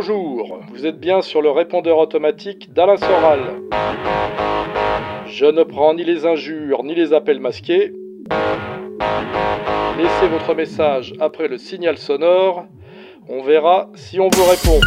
Bonjour, vous êtes bien sur le répondeur automatique d'Alain Soral. Je ne prends ni les injures ni les appels masqués. Laissez votre message après le signal sonore. On verra si on vous répond.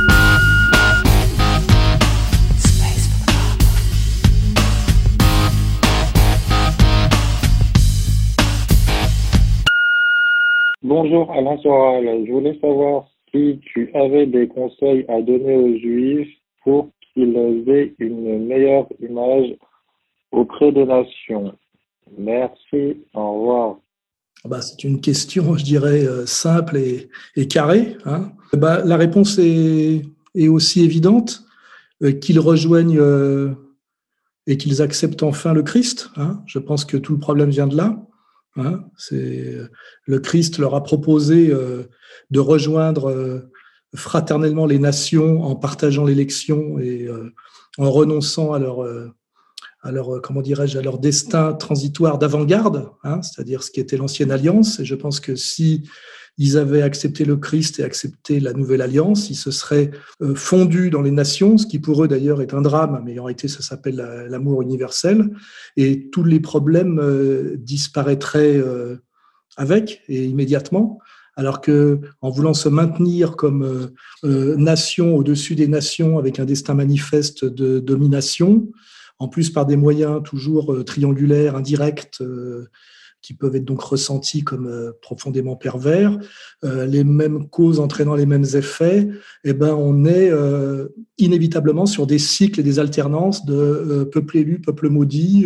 Bonjour Alain Soral, je voulais savoir si tu avais des conseils à donner aux Juifs pour qu'ils aient une meilleure image auprès des nations. Merci, au revoir. Bah, c'est une question, je dirais, euh, simple et, carrée. Hein. Bah, la réponse est, aussi évidente euh, qu'ils rejoignent euh, et qu'ils acceptent enfin le Christ. Hein. Je pense que tout le problème vient de là. Hein. C'est le Christ leur a proposé de rejoindre fraternellement les nations en partageant l'élection et en renonçant à leur à leur, euh, comment dirais-je, à leur destin transitoire d'avant-garde, hein, c'est-à-dire ce qui était l'ancienne alliance. Et je pense que si ils avaient accepté le Christ et accepté la nouvelle alliance, ils se seraient euh, fondus dans les nations, ce qui pour eux d'ailleurs est un drame, mais en réalité ça s'appelle l'amour universel, et tous les problèmes euh, disparaîtraient avec et immédiatement. Alors que, en voulant se maintenir comme nation au-dessus des nations avec un destin manifeste de domination, en plus par des moyens toujours euh, triangulaires, indirects, euh, qui peuvent être donc ressentis comme euh, profondément pervers, euh, les mêmes causes entraînant les mêmes effets, eh ben on est euh, inévitablement sur des cycles et des alternances de peuple élu, peuple maudit,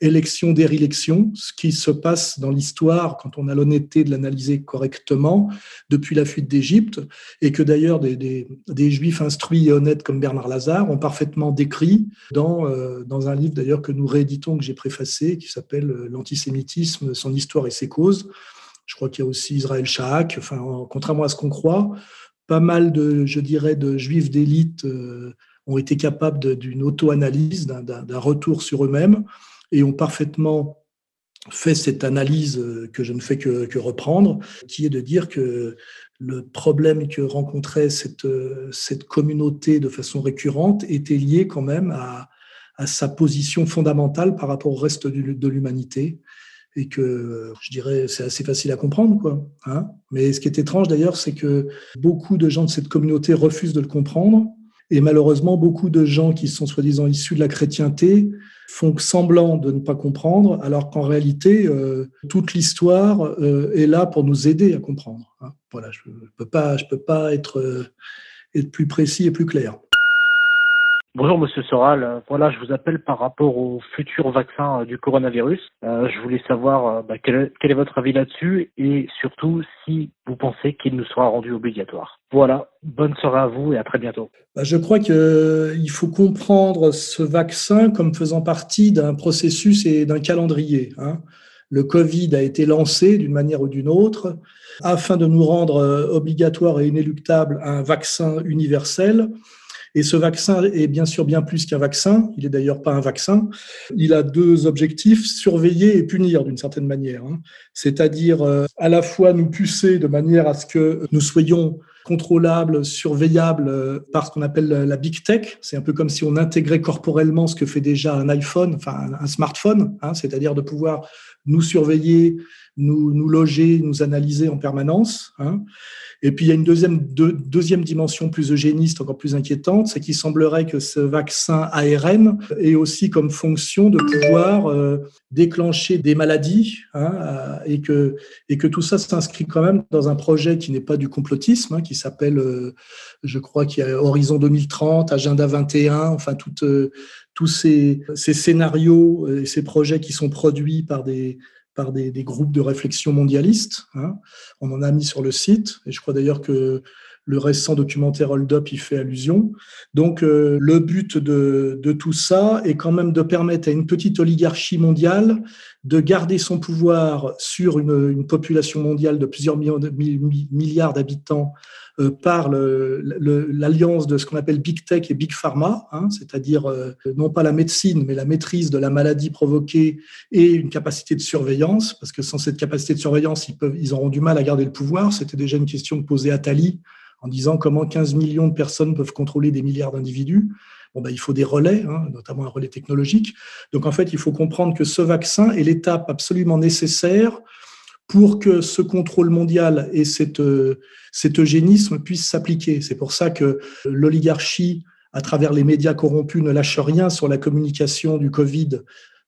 élection, dérélection, ce qui se passe dans l'histoire quand on a l'honnêteté de l'analyser correctement depuis la fuite d'Égypte, et que d'ailleurs des, des, juifs instruits et honnêtes comme Bernard Lazare ont parfaitement décrit dans, dans un livre d'ailleurs que nous rééditons, que j'ai préfacé, qui s'appelle L'antisémitisme son histoire et ses causes. Je crois qu'il y a aussi Israël Shahak. Enfin, contrairement à ce qu'on croit, pas mal de, je dirais, de juifs d'élite euh, ont été capables d'une auto-analyse, d'un retour sur eux-mêmes et ont parfaitement fait cette analyse euh, que je ne fais que, reprendre, qui est de dire que le problème que rencontrait cette, cette communauté de façon récurrente était lié quand même à sa position fondamentale par rapport au reste de l'humanité et que je dirais c'est assez facile à comprendre quoi. Hein Mais ce qui est étrange d'ailleurs, c'est que beaucoup de gens de cette communauté refusent de le comprendre et malheureusement beaucoup de gens qui sont soi-disant issus de la chrétienté font semblant de ne pas comprendre, alors qu'en réalité euh, toute l'histoire euh, est là pour nous aider à comprendre. Hein voilà, je peux pas, je peux pas être, euh, être plus précis et plus clair. Bonjour Monsieur Soral, voilà, je vous appelle par rapport au futur vaccin euh, du coronavirus. Euh, je voulais savoir euh, bah, quel, est, votre avis là-dessus et surtout si vous pensez qu'il nous sera rendu obligatoire. Voilà, bonne soirée à vous et à très bientôt. Bah, je crois qu'il faut comprendre ce vaccin comme faisant partie d'un processus et d'un calendrier. Hein. Le Covid a été lancé d'une manière ou d'une autre afin de nous rendre obligatoire et inéluctable un vaccin universel et ce vaccin est bien sûr bien plus qu'un vaccin. Il est d'ailleurs pas un vaccin. Il a deux objectifs surveiller et punir d'une certaine manière. Hein. C'est-à-dire euh, à la fois nous pucer de manière à ce que nous soyons contrôlables, surveillables euh, par ce qu'on appelle la big tech. C'est un peu comme si on intégrait corporellement ce que fait déjà un iPhone, enfin un smartphone, hein, c'est-à-dire de pouvoir nous surveiller, nous, nous loger, nous analyser en permanence. Hein. Et puis il y a une deuxième, deuxième dimension plus eugéniste, encore plus inquiétante, c'est qu'il semblerait que ce vaccin ARN ait aussi comme fonction de pouvoir euh, déclencher des maladies hein, euh, et, que, et que tout ça s'inscrit quand même dans un projet qui n'est pas du complotisme, hein, qui s'appelle, euh, je crois qu'il y a Horizon 2030, Agenda 21, enfin toutes, tous ces, ces scénarios et ces projets qui sont produits par des par des, groupes de réflexion mondialistes. Hein. On en a mis sur le site, et je crois d'ailleurs que le récent documentaire Hold Up y fait allusion. Donc, euh, le but de, tout ça est quand même de permettre à une petite oligarchie mondiale de garder son pouvoir sur une, population mondiale de plusieurs milliards d'habitants par l'alliance de ce qu'on appelle Big Tech et Big Pharma, hein, c'est-à-dire euh, non pas la médecine, mais la maîtrise de la maladie provoquée et une capacité de surveillance, parce que sans cette capacité de surveillance, ils, peuvent, ils auront du mal à garder le pouvoir. C'était déjà une question que posait Attali en disant comment 15 millions de personnes peuvent contrôler des milliards d'individus. Bon, ben, il faut des relais, hein, notamment un relais technologique. Donc en fait, il faut comprendre que ce vaccin est l'étape absolument nécessaire pour que ce contrôle mondial et cet, euh, cet eugénisme puissent s'appliquer. C'est pour ça que l'oligarchie, à travers les médias corrompus, ne lâche rien sur la communication du Covid,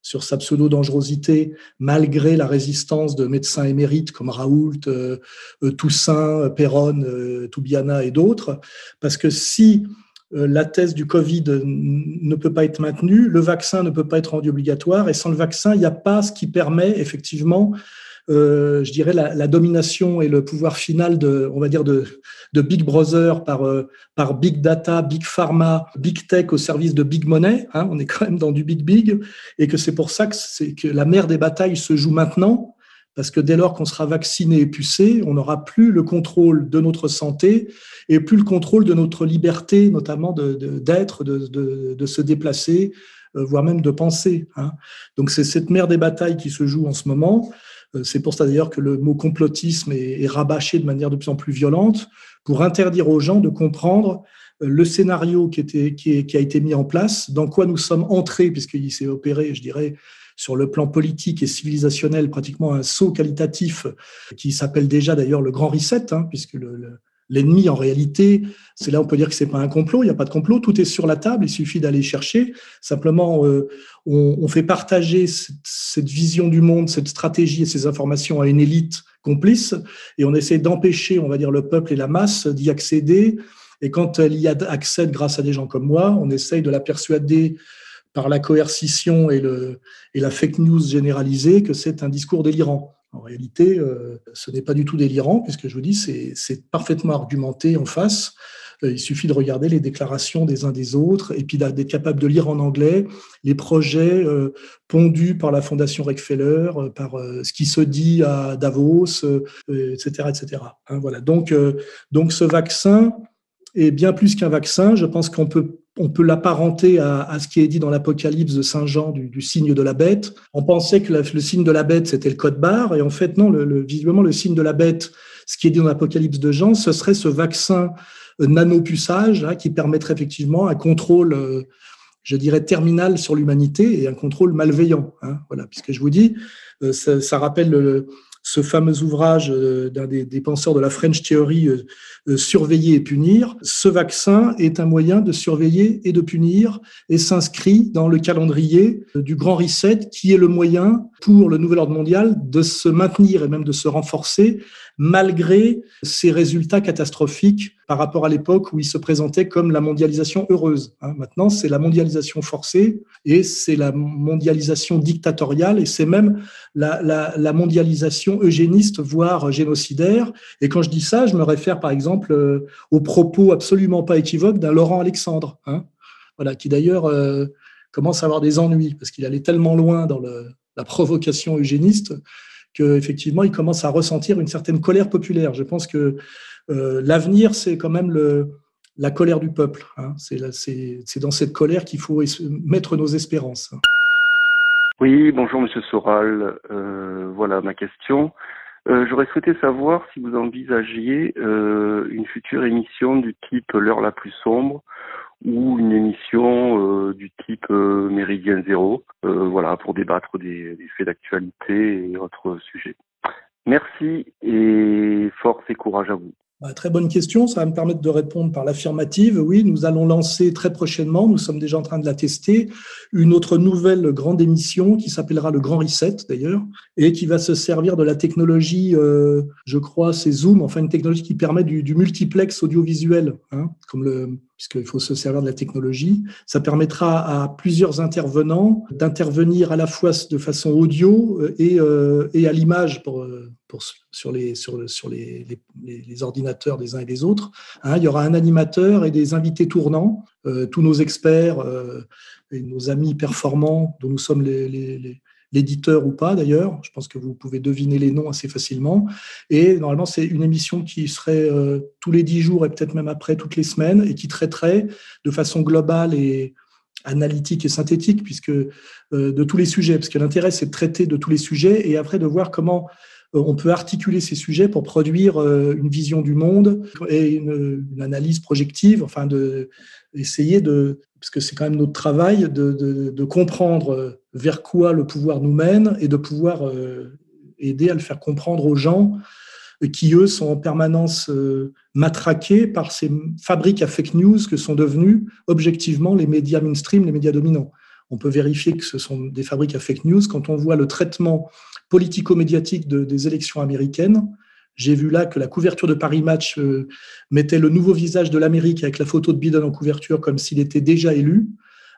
sur sa pseudo-dangerosité, malgré la résistance de médecins émérites comme Raoult, euh, euh, Toussaint, Perron, Toubiana et d'autres. Parce que si la thèse du Covid ne peut pas être maintenue, le vaccin ne peut pas être rendu obligatoire, et sans le vaccin, il n'y a pas ce qui permet effectivement euh, je dirais, la, domination et le pouvoir final de, on va dire, de, de Big Brother par, euh, par Big Data, Big Pharma, Big Tech au service de Big Money. Hein, on est quand même dans du Big Big et que c'est pour ça que, c'est, que la mère des batailles se joue maintenant. Parce que dès lors qu'on sera vacciné et pucé, on n'aura plus le contrôle de notre santé et plus le contrôle de notre liberté, notamment de, d'être, de, de, se déplacer, euh, voire même de penser. Hein. Donc c'est cette mère des batailles qui se joue en ce moment. Euh, c'est pour ça d'ailleurs que le mot complotisme est, rabâché de manière de plus en plus violente pour interdire aux gens de comprendre euh, le scénario qui, a été mis en place, dans quoi nous sommes entrés, puisqu'il s'est opéré, je dirais, sur le plan politique et civilisationnel, pratiquement un saut qualitatif qui s'appelle déjà d'ailleurs le Grand Reset, hein, puisque le, L'ennemi, en réalité, c'est là on peut dire que c'est pas un complot, il n'y a pas de complot, tout est sur la table, il suffit d'aller chercher. Simplement, euh, on, fait partager cette, vision du monde, cette stratégie et ces informations à une élite complice, et on essaie d'empêcher, on va dire, le peuple et la masse d'y accéder. Et quand elle y accède grâce à des gens comme moi, on essaye de la persuader par la coercition et, le, et la fake news généralisée que c'est un discours délirant. En réalité, euh, ce n'est pas du tout délirant, puisque je vous dis, c'est parfaitement argumenté en face. Euh, il suffit de regarder les déclarations des uns des autres et puis d'être capable de lire en anglais les projets euh, pondus par la Fondation Rockefeller, par ce qui se dit à Davos, etc., etc. Hein, voilà. Donc, donc ce vaccin est bien plus qu'un vaccin. Je pense qu'on peut on peut l'apparenter à, ce qui est dit dans l'Apocalypse de Saint Jean du, signe de la bête. On pensait que le signe de la bête, c'était le code barre, et en fait, non, le, visiblement, le signe de la bête, ce qui est dit dans l'Apocalypse de Jean, ce serait ce vaccin euh, nanopuçage qui permettrait effectivement un contrôle, euh, je dirais, terminal sur l'humanité et un contrôle malveillant. Hein, voilà, puisque je vous dis, euh, ça rappelle le, ce fameux ouvrage euh, d'un des, penseurs de la French Theory, euh, euh, Surveiller et punir. Ce vaccin est un moyen de surveiller et de punir et s'inscrit dans le calendrier du Grand Reset, qui est le moyen pour le nouvel ordre mondial de se maintenir et même de se renforcer malgré ces résultats catastrophiques par rapport à l'époque où il se présentait comme la mondialisation heureuse. Hein. Maintenant, c'est la mondialisation forcée et c'est la mondialisation dictatoriale et c'est même la, mondialisation eugéniste, voire génocidaire. Et quand je dis ça, je me réfère par exemple euh, aux propos absolument pas équivoques d'un Laurent Alexandre, hein, voilà, qui d'ailleurs euh, commence à avoir des ennuis parce qu'il allait tellement loin dans la provocation eugéniste qu'effectivement, il commence à ressentir une certaine colère populaire. Je pense que euh, l'avenir, c'est quand même le, la colère du peuple. Hein. C'est dans cette colère qu'il faut mettre nos espérances. Oui, bonjour Monsieur Soral. Euh, voilà ma question. Euh, j'aurais souhaité savoir si vous envisagiez une future émission du type L'heure la plus sombre ou une émission euh, du type euh, Méridien Zéro, euh, voilà, pour débattre des, des faits d'actualité et autres sujets. Merci et force et courage à vous. Bah, très bonne question. Ça va me permettre de répondre par l'affirmative. Oui, nous allons lancer très prochainement, nous sommes déjà en train de la tester, une autre nouvelle grande émission qui s'appellera le Grand Reset d'ailleurs, et qui va se servir de la technologie, euh, je crois, c'est Zoom, enfin une technologie qui permet du, multiplex audiovisuel, hein, comme le, puisqu'il faut se servir de la technologie. Ça permettra à plusieurs intervenants d'intervenir à la fois de façon audio euh, et, euh, et à l'image pour, sur, les, sur, les, ordinateurs des uns et des autres. Hein, il y aura un animateur et des invités tournants, tous nos experts et nos amis performants dont nous sommes l'éditeur ou pas d'ailleurs. Je pense que vous pouvez deviner les noms assez facilement. Et normalement, c'est une émission qui serait euh, tous les dix jours et peut-être même après toutes les semaines et qui traiterait de façon globale et analytique et synthétique, puisque euh, de tous les sujets, parce que l'intérêt c'est de traiter de tous les sujets et après de voir comment euh, on peut articuler ces sujets pour produire une vision du monde et une, analyse projective, enfin de essayer de, parce que c'est quand même notre travail, de, de, comprendre vers quoi le pouvoir nous mène et de pouvoir euh, aider à le faire comprendre aux gens qui, eux, sont en permanence euh, matraqués par ces fabriques à fake news que sont devenus objectivement les médias mainstream, les médias dominants. On peut vérifier que ce sont des fabriques à fake news quand on voit le traitement politico-médiatique des élections américaines. J'ai vu là que la couverture de Paris Match euh, mettait le nouveau visage de l'Amérique avec la photo de Biden en couverture comme s'il était déjà élu,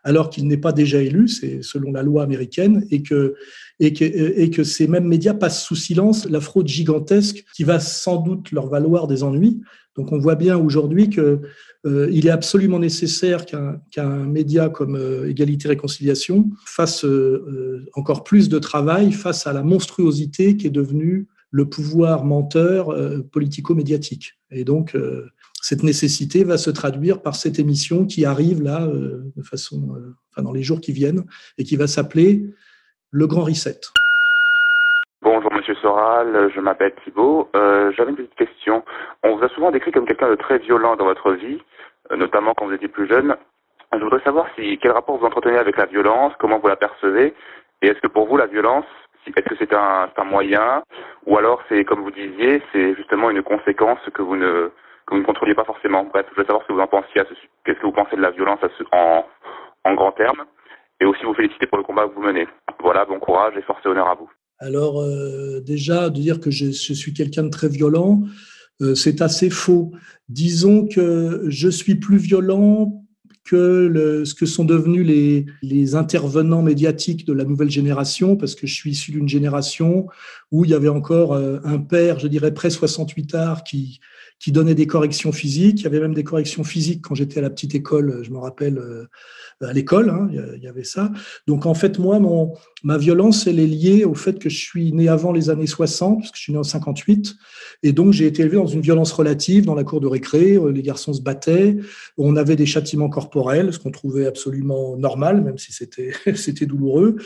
alors qu'il n'est pas déjà élu, c'est selon la loi américaine, et que, que, que ces mêmes médias passent sous silence la fraude gigantesque qui va sans doute leur valoir des ennuis. Donc on voit bien aujourd'hui qu'il euh, est absolument nécessaire qu'un média comme euh, Égalité Réconciliation fasse encore plus de travail face à la monstruosité qui est devenue le pouvoir menteur euh, politico-médiatique. Et donc, euh, cette nécessité va se traduire par cette émission qui arrive là, euh, de façon, enfin, dans les jours qui viennent, et qui va s'appeler Le Grand Reset. Bonjour Monsieur Soral, je m'appelle Thibault. J'avais une petite question. On vous a souvent décrit comme quelqu'un de très violent dans votre vie, notamment quand vous étiez plus jeune. Je voudrais savoir si quel rapport vous entretenez avec la violence, comment vous la percevez, et est-ce que pour vous la violence est-ce que c'est un, un, moyen ou alors c'est, comme vous disiez, c'est justement une conséquence que vous ne, que vous ne contrôliez pas forcément Bref, je voulais savoir ce que vous en pensiez, qu'est-ce que vous pensez de la violence en, en grands termes et aussi vous féliciter pour le combat que vous menez. Voilà, bon courage et force et honneur à vous. Alors euh, déjà, de dire que je, suis quelqu'un de très violent, euh, c'est assez faux. Disons que je suis plus violent que ce que sont devenus les, les, intervenants médiatiques de la nouvelle génération, parce que je suis issu d'une génération où il y avait encore euh, un père, je dirais, près 68 arts qui, qui donnait des corrections physiques. Il y avait même des corrections physiques quand j'étais à la petite école, je me rappelle, euh, à l'école, hein, il y avait ça. Donc en fait, moi, mon, ma violence, elle est liée au fait que je suis né avant les années 60, parce que je suis né en 58, et donc j'ai été élevé dans une violence relative dans la cour de récré. Euh, les garçons se battaient, on avait des châtiments corporels, ce qu'on trouvait absolument normal, même si c'était douloureux.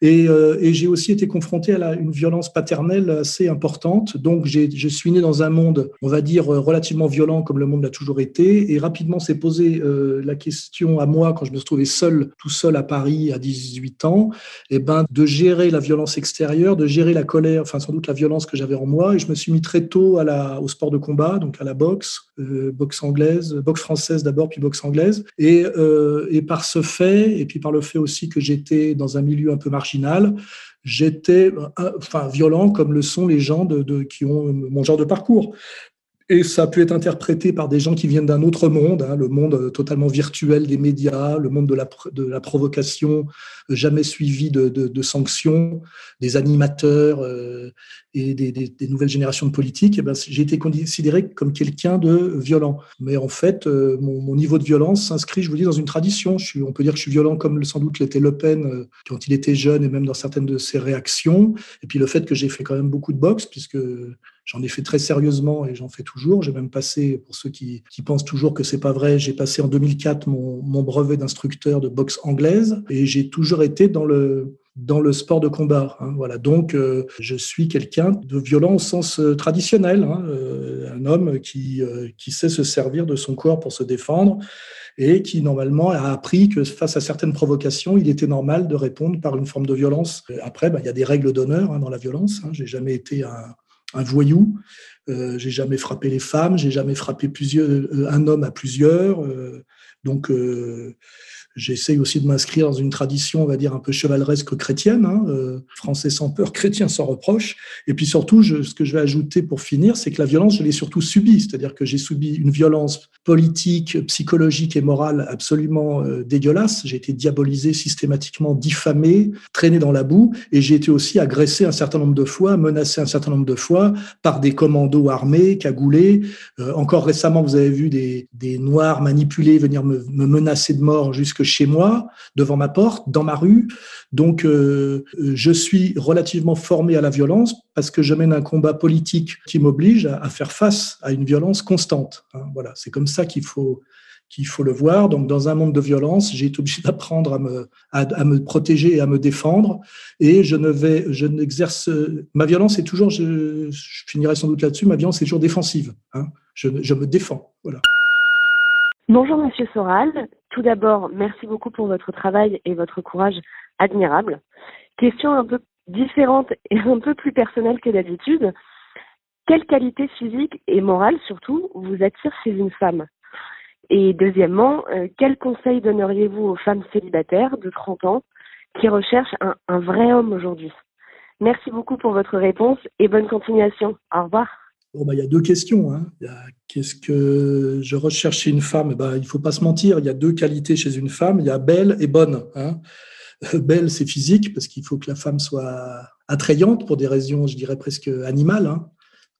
Et, euh, et j'ai aussi été confronté à une violence paternelle assez importante. Donc je suis né dans un monde, on va dire relativement violent, comme le monde l'a toujours été, et rapidement s'est posé euh, la question à moi quand je me suis trouvé seul, tout seul à Paris à 18 ans, eh ben de gérer la violence extérieure, de gérer la colère, enfin sans doute la violence que j'avais en moi. Et je me suis mis très tôt à la, au sport de combat, donc à la boxe, euh, boxe anglaise, boxe française d'abord, puis boxe anglaise. Et, euh, et par ce fait, et puis par le fait aussi que j'étais dans un milieu un peu marginal, j'étais euh, enfin violent comme le sont les gens de, qui ont mon genre de parcours. Et ça peut être interprété par des gens qui viennent d'un autre monde, hein, le monde euh, totalement virtuel des médias, le monde de la, provocation, euh, jamais suivi de, sanctions, des animateurs euh, et des, nouvelles générations de politiques. Eh ben, j'ai été considéré comme quelqu'un de violent. Mais en fait, mon, niveau de violence s'inscrit, je vous dis, dans une tradition. On peut dire que je suis violent comme sans doute l'était Le Pen quand il était jeune et même dans certaines de ses réactions. Et puis le fait que j'ai fait quand même beaucoup de boxe, puisque J'en ai fait très sérieusement et j'en fais toujours. J'ai même passé, pour ceux qui, pensent toujours que c'est pas vrai, j'ai passé en 2004 mon, brevet d'instructeur de boxe anglaise et j'ai toujours été dans le dans le sport de combat. Hein, voilà. Donc, euh, je suis quelqu'un de violent au sens euh, traditionnel, hein, euh, un homme qui, qui sait se servir de son corps pour se défendre et qui, normalement, a appris que face à certaines provocations, il était normal de répondre par une forme de violence. Après, bah, il y a des règles d'honneur hein, dans la violence. J'ai jamais été un, un voyou. Euh, j'ai jamais frappé les femmes, j'ai jamais frappé plusieurs, euh, un homme à plusieurs. Euh, donc, j'essaye aussi de m'inscrire dans une tradition, on va dire, un peu chevaleresque chrétienne, hein, euh, français sans peur, chrétien sans reproche. Et puis surtout, ce que je vais ajouter pour finir, c'est que la violence, je l'ai surtout subie, c'est-à-dire que j'ai subi une violence politique, psychologique et morale absolument euh, dégueulasse. J'ai été diabolisé systématiquement, diffamé, traîné dans la boue, et j'ai été aussi agressé un certain nombre de fois, menacé un certain nombre de fois par des commandos armés, cagoulés. Euh, encore récemment, vous avez vu des, des noirs manipulés venir me, me, menacer de mort jusque chez moi, devant ma porte, dans ma rue. Donc, euh, je suis relativement formé à la violence parce que je mène un combat politique qui m'oblige à, faire face à une violence constante. Hein, voilà, c'est comme ça qu'il faut qu'il faut le voir. Donc, dans un monde de violence, j'ai été obligé d'apprendre à me, à, me protéger et à me défendre. Et je ne vais, je n'exerce, ma violence est toujours, je, je, finirai sans doute là-dessus, ma violence est toujours défensive. Hein. Je, je, me défends. Voilà. Bonjour, Monsieur Soral. Tout d'abord, merci beaucoup pour votre travail et votre courage admirable. Question un peu différente et un peu plus personnelle que d'habitude. Quelle qualité physique et morale, surtout, vous attire chez une femme? Et deuxièmement, euh, quel conseil donneriez-vous aux femmes célibataires de 30 ans qui recherchent un, un vrai homme aujourd'hui? Merci beaucoup pour votre réponse et bonne continuation. Au revoir. Bon, bah, il y a deux questions. Hein. Qu'est-ce que je recherche chez une femme? Bah, Il ne faut pas se mentir, il y a deux qualités chez une femme. Il y a belle et bonne. Hein. Belle, c'est physique, parce qu'il faut que la femme soit attrayante pour des raisons, je dirais, presque animales. Hein.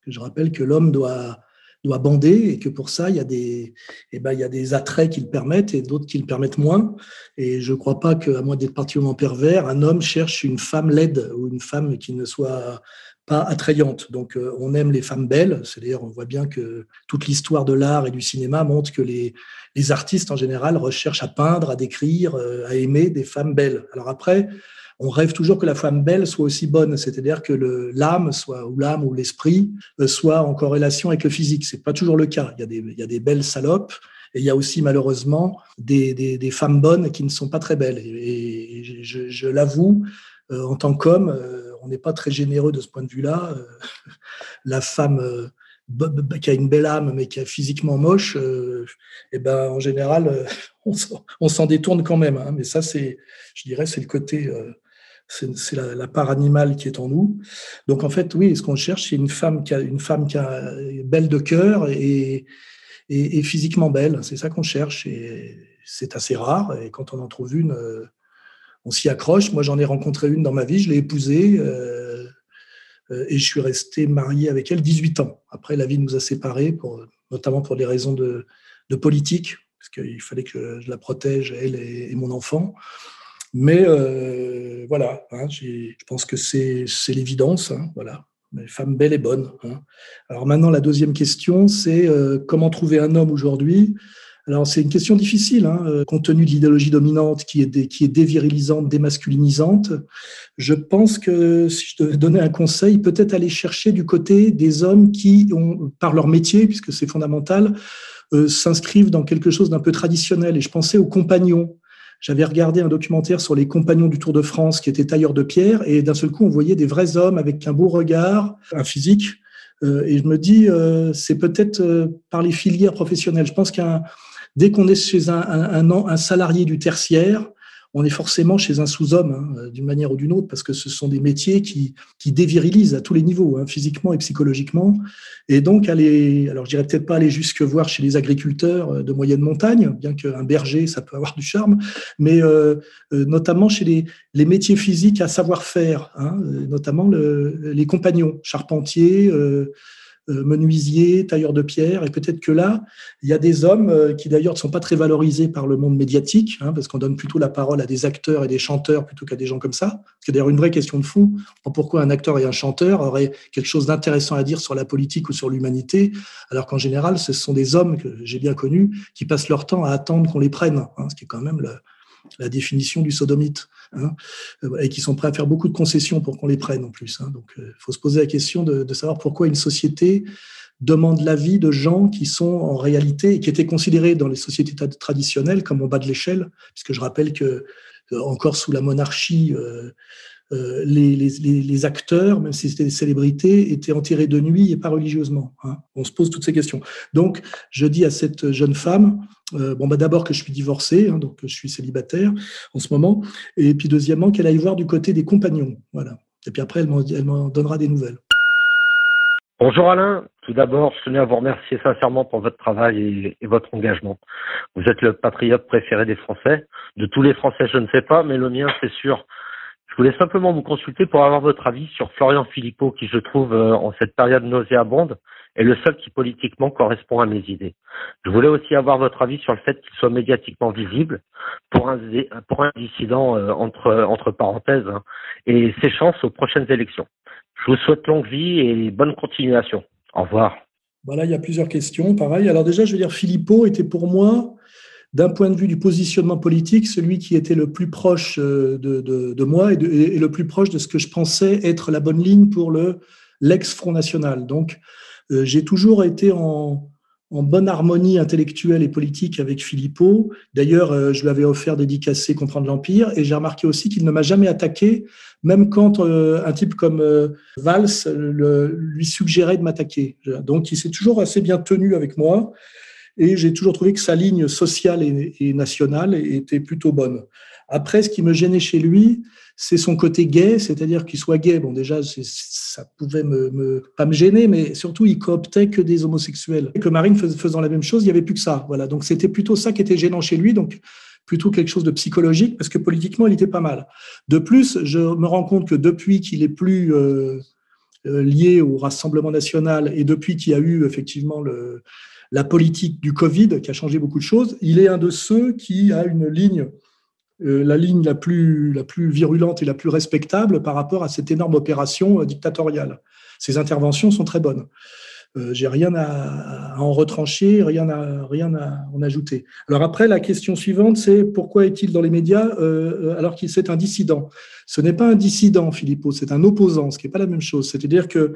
Je rappelle que l'homme doit doit bander et que pour ça, il y a des, eh ben, il y a des attraits qui le permettent et d'autres qui le permettent moins. Et je ne crois pas qu'à moins d'être particulièrement pervers, un homme cherche une femme laide ou une femme qui ne soit pas. Donc, euh, on aime les femmes belles. C'est d'ailleurs, on voit bien que toute l'histoire de l'art et du cinéma montre que les, artistes en général recherchent à peindre, à décrire, euh, à aimer des femmes belles. Alors après, on rêve toujours que la femme belle soit aussi bonne, c'est-à-dire que l'âme soit ou l'âme ou l'esprit euh, soit en corrélation avec le physique. C'est pas toujours le cas. Il y a des, belles salopes. Et il y a aussi malheureusement des, femmes bonnes qui ne sont pas très belles. Et, je, l'avoue, en tant qu'homme, on n'est pas très généreux de ce point de vue-là. la femme qui a une belle âme mais qui est physiquement moche, et eh ben en général, on s'en détourne quand même. Hein. Mais ça, c'est, je dirais, c'est le côté c'est la, part animale qui est en nous. Donc en fait, oui, ce qu'on cherche, c'est une femme qui a une femme qui a belle de cœur et, et, physiquement belle. C'est ça qu'on cherche et c'est assez rare. Et quand on en trouve une, euh, on s'y accroche. Moi, j'en ai rencontré une dans ma vie, je l'ai épousée euh, euh et je suis resté marié avec elle 18 ans. Après, la vie nous a séparés, notamment pour des raisons de, politique, parce qu'il fallait que je la protège, elle et, mon enfant. Mais euh, voilà, hein, je pense que c'est l'évidence. Hein, voilà. Mais femme belle et bonne. Hein. Alors maintenant, la deuxième question, c'est comment trouver un homme aujourd'hui? Alors c'est une question difficile, hein, euh, compte tenu de l'idéologie dominante qui est, qui est dévirilisante, démasculinisante. Je pense que si je devais donner un conseil, peut-être aller chercher du côté des hommes qui, ont, par leur métier, puisque c'est fondamental, euh, s'inscrivent dans quelque chose d'un peu traditionnel. Et je pensais aux compagnons. J'avais regardé un documentaire sur les compagnons du Tour de France qui étaient tailleurs de pierre et d'un seul coup, on voyait des vrais hommes avec un beau regard, un physique. Euh, et je me dis, euh, c'est peut-être par les filières professionnelles. Je pense qu'un dès qu'on est chez un, salarié du tertiaire, on est forcément chez un sous-homme, hein, d'une manière ou d'une autre, parce que ce sont des métiers qui, dévirilisent à tous les niveaux, hein, physiquement et psychologiquement. Et donc, aller, alors je dirais peut-être pas aller jusque voir chez les agriculteurs euh, de moyenne montagne, bien qu'un berger, ça peut avoir du charme, mais euh, euh, notamment chez les, métiers physiques à savoir-faire, hein, notamment le, les compagnons, charpentiers, euh, menuisier, tailleur de pierre, et peut-être que là, il y a des hommes euh, qui d'ailleurs ne sont pas très valorisés par le monde médiatique, hein, parce qu'on donne plutôt la parole à des acteurs et des chanteurs plutôt qu'à des gens comme ça. C'est d'ailleurs une vraie question de fond. Pourquoi un acteur et un chanteur auraient quelque chose d'intéressant à dire sur la politique ou sur l'humanité, alors qu'en général, ce sont des hommes que j'ai bien connus qui passent leur temps à attendre qu'on les prenne, hein, ce qui est quand même la définition du sodomite, hein, et qui sont prêts à faire beaucoup de concessions pour qu'on les prenne en plus. Hein. Donc, il euh, faut se poser la question de, savoir pourquoi une société demande l'avis de gens qui sont en réalité et qui étaient considérés dans les sociétés traditionnelles comme en bas de l'échelle, puisque je rappelle que euh, encore sous la monarchie, euh, euh, les, acteurs, même si c'était des célébrités, étaient enterrés de nuit et pas religieusement. Hein. On se pose toutes ces questions. Donc, je dis à cette jeune femme, euh, bon, bah, d'abord que je suis divorcé, hein, donc je suis célibataire en ce moment, et puis deuxièmement qu'elle aille voir du côté des compagnons. Voilà. Et puis après, elle m'en donnera des nouvelles. Bonjour Alain. Tout d'abord, je tenais à vous remercier sincèrement pour votre travail et, votre engagement. Vous êtes le patriote préféré des Français. De tous les Français, je ne sais pas, mais le mien, c'est sûr. Je voulais simplement vous consulter pour avoir votre avis sur Florian Philippot, qui je trouve euh, en cette période nauséabonde est le seul qui politiquement correspond à mes idées. Je voulais aussi avoir votre avis sur le fait qu'il soit médiatiquement visible pour un, pour un dissident euh, entre, entre parenthèses hein, et ses chances aux prochaines élections. Je vous souhaite longue vie et bonne continuation. Au revoir. Voilà, il y a plusieurs questions. Pareil. Alors déjà, je veux dire, Philippot était pour moi, d'un point de vue du positionnement politique, celui qui était le plus proche euh, de, moi et, le plus proche de ce que je pensais être la bonne ligne pour le l'ex-Front National. Donc, euh, j'ai toujours été en, bonne harmonie intellectuelle et politique avec Philippot. D'ailleurs, euh, je lui avais offert dédicacé Comprendre l'Empire et j'ai remarqué aussi qu'il ne m'a jamais attaqué, même quand un type comme Valls lui suggérait de m'attaquer. Donc, il s'est toujours assez bien tenu avec moi et j'ai toujours trouvé que sa ligne sociale et, nationale était plutôt bonne. Après, ce qui me gênait chez lui, c'est son côté gay, c'est-à-dire qu'il soit gay. Bon, déjà, ça pouvait me, pas me gêner, mais surtout, il cooptait que des homosexuels. Et que Marine faisant la même chose, il n'y avait plus que ça. Voilà. Donc, c'était plutôt ça qui était gênant chez lui. Donc, plutôt quelque chose de psychologique, parce que politiquement, il était pas mal. De plus, je me rends compte que depuis qu'il est plus euh, euh, lié au Rassemblement national et depuis qu'il y a eu effectivement le, la politique du Covid, qui a changé beaucoup de choses, il est un de ceux qui a une ligne euh, la ligne la plus, la plus virulente et la plus respectable par rapport à cette énorme opération euh, dictatoriale. Ces interventions sont très bonnes. Euh, J'ai rien à, en retrancher, rien à, rien à en ajouter. Alors après, la question suivante, c'est pourquoi est-il dans les médias euh, alors qu'il c'est un dissident? Ce n'est pas un dissident, Philippot, c'est un opposant, ce qui n'est pas la même chose. C'est-à-dire que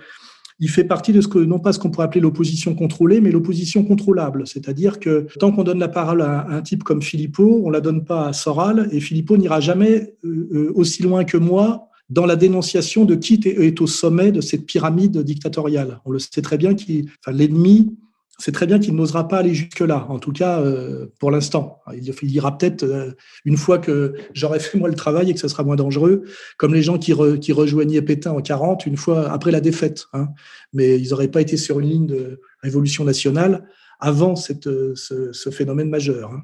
il fait partie de ce que, non pas ce qu'on pourrait appeler l'opposition contrôlée, mais l'opposition contrôlable. C'est-à-dire que tant qu'on donne la parole à un type comme Philippot, on la donne pas à Soral, et Philippot n'ira jamais euh, euh, aussi loin que moi dans la dénonciation de qui est au sommet de cette pyramide dictatoriale. On le sait très bien, enfin, l'ennemi c'est très bien qu'il n'osera pas aller jusque-là, en tout cas euh, pour l'instant. Il, ira peut-être euh, une fois que j'aurai fait moi le travail et que ce sera moins dangereux, comme les gens qui, rejoignaient Pétain en 40, une fois après la défaite. Hein. Mais ils n'auraient pas été sur une ligne de révolution nationale avant cette, ce, phénomène majeur. Hein.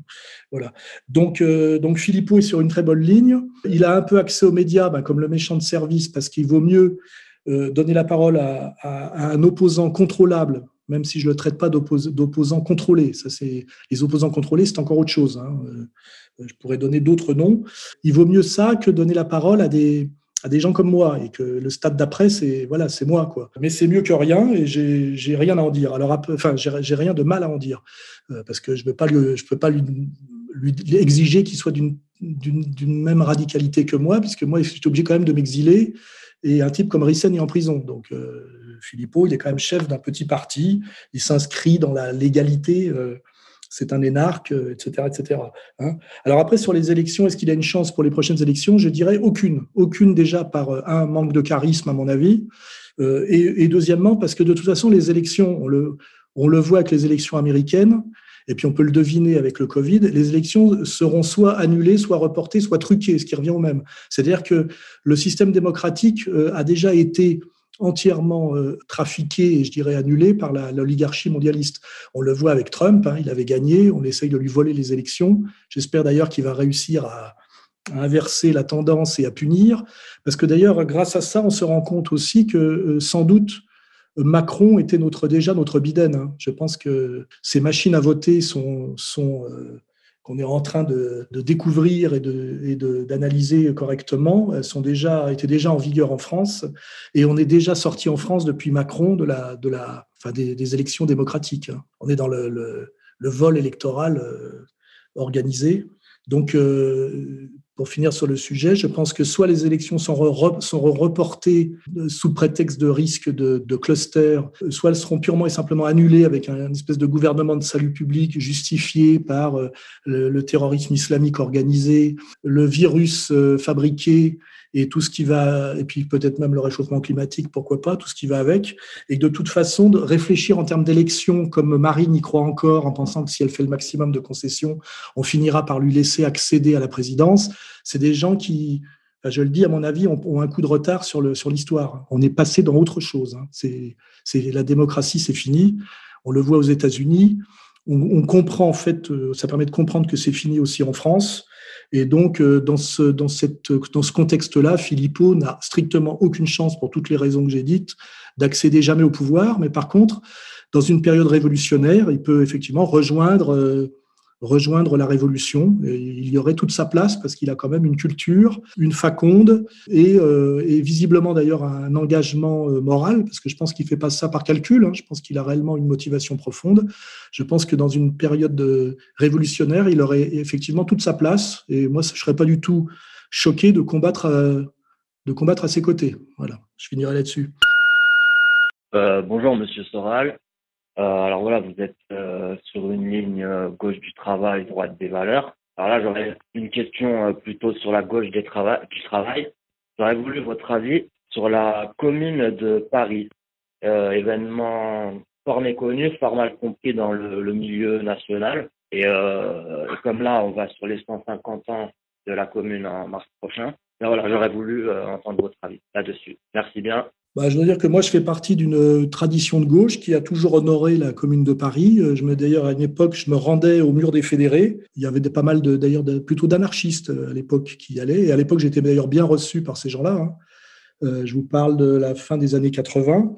Voilà. Donc, euh, Philippot est sur une très bonne ligne. Il a un peu accès aux médias, ben, comme le méchant de service, parce qu'il vaut mieux donner la parole à un opposant contrôlable même si je ne le traite pas d'opposant contrôlé. Ça, c'est les opposants contrôlés, c'est encore autre chose. Hein. Euh, je pourrais donner d'autres noms. Il vaut mieux ça que donner la parole à des gens comme moi et que le stade d'après c'est voilà c'est moi quoi mais c'est mieux que rien et j'ai rien à en dire alors enfin j'ai rien de mal à en dire euh, parce que je je peux pas lui, lui exiger qu'il soit d'une même radicalité que moi puisque moi je suis obligé quand même de m'exiler et un type comme Rissen est en prison donc euh, Philippot, il est quand même chef d'un petit parti, il s'inscrit dans la légalité, euh, c'est un énarque, etc. Euh, etc. Hein. Alors après, sur les élections, est-ce qu'il a une chance pour les prochaines élections? Je dirais aucune. Aucune déjà par euh, un manque de charisme, à mon avis, et, deuxièmement, parce que de toute façon, les élections, on le, on le voit avec les élections américaines, et puis on peut le deviner avec le Covid, les élections seront soit annulées, soit reportées, soit truquées, ce qui revient au même. C'est-à-dire que le système démocratique a déjà été entièrement euh, trafiqué et je dirais annulé par l'oligarchie mondialiste. On le voit avec Trump, hein, il avait gagné, on essaye de lui voler les élections. J'espère d'ailleurs qu'il va réussir à, inverser la tendance et à punir, parce que d'ailleurs, grâce à ça, on se rend compte aussi que euh, sans doute Macron était notre, déjà notre Biden. Hein. Je pense que ces machines à voter sont, sont euh, qu'on est en train de, découvrir et d'analyser de, correctement elles sont déjà, étaient déjà en vigueur en France et on est déjà sorti en France depuis Macron de la, de la, enfin des, élections démocratiques. On est dans le, le, vol électoral euh, organisé. Donc, euh, pour finir sur le sujet, je pense que soit les élections sont, reportées euh, sous prétexte de risque de, cluster, soit elles seront purement et simplement annulées avec un, espèce de gouvernement de salut public justifié par euh, le terrorisme islamique organisé, le virus fabriqué et tout ce qui va, et puis peut-être même le réchauffement climatique, pourquoi pas, tout ce qui va avec, et de toute façon de réfléchir en termes d'élections, comme Marine y croit encore, en pensant que si elle fait le maximum de concessions, on finira par lui laisser accéder à la présidence. C'est des gens qui, je le dis à mon avis, ont, un coup de retard sur le sur l'histoire. On est passé dans autre chose. Hein. C'est la démocratie, c'est fini. On le voit aux États-Unis. On, on, comprend en fait, euh, ça permet de comprendre que c'est fini aussi en France. Et donc, euh, dans ce, dans cette, dans ce contexte-là, Philippot n'a strictement aucune chance, pour toutes les raisons que j'ai dites, d'accéder jamais au pouvoir. Mais par contre, dans une période révolutionnaire, il peut effectivement rejoindre rejoindre la révolution. il y aurait toute sa place parce qu'il a quand même une culture, une faconde et, euh, visiblement d'ailleurs un engagement euh, moral, parce que je pense qu'il fait pas ça par calcul, hein. je pense qu'il a réellement une motivation profonde. Je pense que dans une période de révolutionnaire, il aurait effectivement toute sa place et moi, je serais pas du tout choqué de combattre, à, de combattre à ses côtés. Voilà, je finirai là-dessus. Euh, bonjour, monsieur Soral. Euh, alors voilà, vous êtes euh, sur une ligne euh, gauche du travail, droite des valeurs. Alors là, j'aurais une question plutôt sur la gauche du travail. J'aurais voulu votre avis sur la commune de Paris, événement fort méconnu, fort mal compris dans le, milieu national. Et, comme là, on va sur les 150 ans de la commune en mars prochain, ben voilà, j'aurais voulu entendre votre avis là-dessus. Merci bien. Bah, je dois dire que moi, je fais partie d'une tradition de gauche qui a toujours honoré la Commune de Paris. Euh, je me d'ailleurs à une époque, je me rendais au mur des fédérés. Il y avait pas mal d'ailleurs plutôt d'anarchistes euh, à l'époque qui y allaient. Et à l'époque, j'étais d'ailleurs bien reçu par ces gens-là. Hein. Euh, je vous parle de la fin des années 80.